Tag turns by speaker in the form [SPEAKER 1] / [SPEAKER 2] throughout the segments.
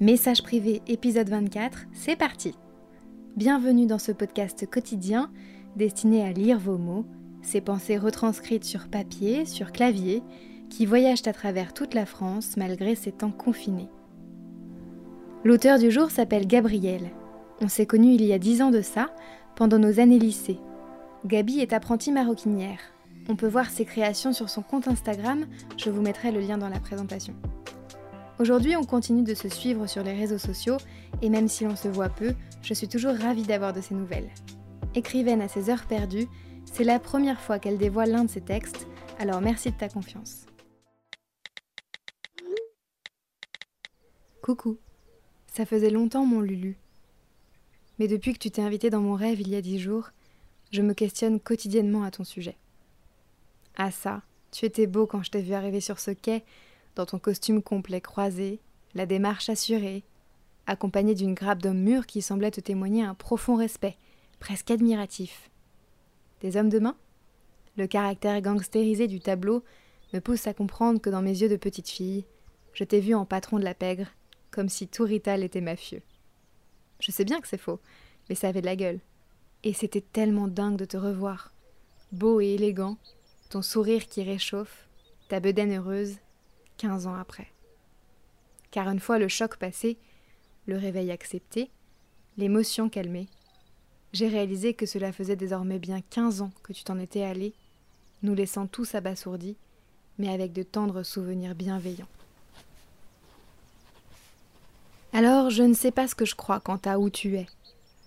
[SPEAKER 1] Message privé épisode 24, c'est parti Bienvenue dans ce podcast quotidien destiné à lire vos mots, ces pensées retranscrites sur papier, sur clavier, qui voyagent à travers toute la France malgré ces temps confinés. L'auteur du jour s'appelle Gabriel. On s'est connus il y a dix ans de ça, pendant nos années lycée. Gabi est apprentie maroquinière. On peut voir ses créations sur son compte Instagram, je vous mettrai le lien dans la présentation. Aujourd'hui, on continue de se suivre sur les réseaux sociaux et même si l'on se voit peu, je suis toujours ravie d'avoir de ses nouvelles. Écrivaine à ses heures perdues, c'est la première fois qu'elle dévoile l'un de ses textes, alors merci de ta confiance. Coucou, ça faisait longtemps mon Lulu. Mais depuis que tu t'es invité dans mon rêve il y a dix jours, je me questionne quotidiennement à ton sujet. Ah ça, tu étais beau quand je t'ai vu arriver sur ce quai dans ton costume complet croisé, la démarche assurée, accompagné d'une grappe d'hommes mûrs qui semblait te témoigner un profond respect, presque admiratif. Des hommes de main? Le caractère gangstérisé du tableau me pousse à comprendre que dans mes yeux de petite fille, je t'ai vu en patron de la pègre, comme si tout Rital était mafieux. Je sais bien que c'est faux, mais ça avait de la gueule. Et c'était tellement dingue de te revoir. Beau et élégant, ton sourire qui réchauffe, ta bedaine heureuse, 15 ans après. Car une fois le choc passé, le réveil accepté, l'émotion calmée, j'ai réalisé que cela faisait désormais bien 15 ans que tu t'en étais allé, nous laissant tous abasourdis, mais avec de tendres souvenirs bienveillants. Alors, je ne sais pas ce que je crois quant à où tu es.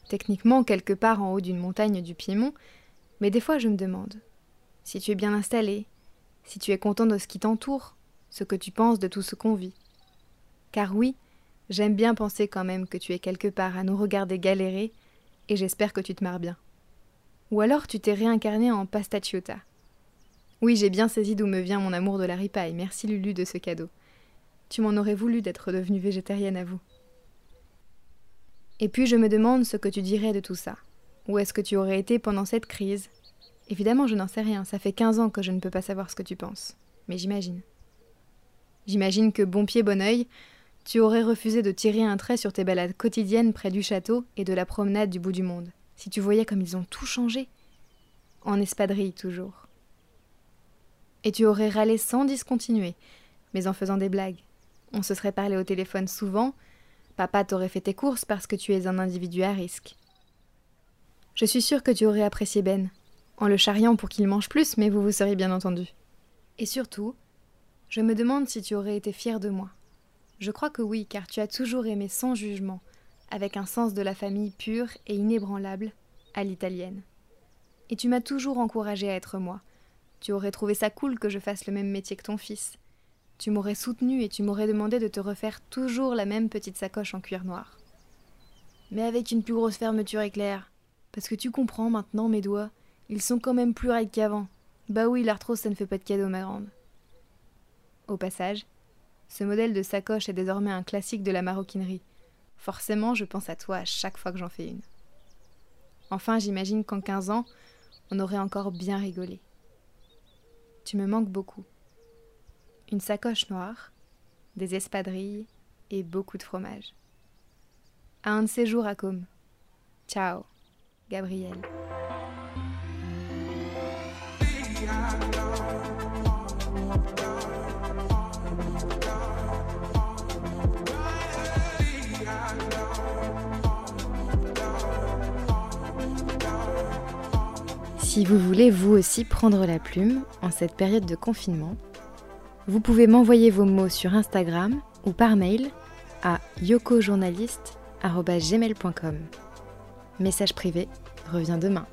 [SPEAKER 1] Techniquement, quelque part en haut d'une montagne du Piémont, mais des fois je me demande si tu es bien installé, si tu es content de ce qui t'entoure, ce que tu penses de tout ce qu'on vit. Car oui, j'aime bien penser quand même que tu es quelque part à nous regarder galérer, et j'espère que tu te marres bien. Ou alors tu t'es réincarné en Pastacciota. Oui, j'ai bien saisi d'où me vient mon amour de la ripaille, merci Lulu de ce cadeau. Tu m'en aurais voulu d'être devenue végétarienne à vous. Et puis je me demande ce que tu dirais de tout ça. Où est-ce que tu aurais été pendant cette crise? Évidemment, je n'en sais rien, ça fait 15 ans que je ne peux pas savoir ce que tu penses. Mais j'imagine. J'imagine que bon pied, bon oeil, tu aurais refusé de tirer un trait sur tes balades quotidiennes près du château et de la promenade du bout du monde, si tu voyais comme ils ont tout changé. En espadrille toujours. Et tu aurais râlé sans discontinuer, mais en faisant des blagues. On se serait parlé au téléphone souvent, papa t'aurait fait tes courses parce que tu es un individu à risque. Je suis sûre que tu aurais apprécié Ben, en le charriant pour qu'il mange plus, mais vous vous seriez bien entendu. Et surtout, je me demande si tu aurais été fier de moi. Je crois que oui, car tu as toujours aimé sans jugement, avec un sens de la famille pur et inébranlable, à l'italienne. Et tu m'as toujours encouragé à être moi. Tu aurais trouvé ça cool que je fasse le même métier que ton fils. Tu m'aurais soutenu et tu m'aurais demandé de te refaire toujours la même petite sacoche en cuir noir. Mais avec une plus grosse fermeture éclair. Parce que tu comprends maintenant, mes doigts, ils sont quand même plus raides qu'avant. Bah oui, l'arthrose, ça ne fait pas de cadeau, ma grande. Au passage, ce modèle de sacoche est désormais un classique de la maroquinerie. Forcément, je pense à toi à chaque fois que j'en fais une. Enfin, j'imagine qu'en 15 ans, on aurait encore bien rigolé. Tu me manques beaucoup. Une sacoche noire, des espadrilles et beaucoup de fromage. À un de ces jours à Com. Ciao, Gabriel. Si vous voulez vous aussi prendre la plume en cette période de confinement, vous pouvez m'envoyer vos mots sur Instagram ou par mail à yokojournaliste.gmail.com. Message privé revient demain.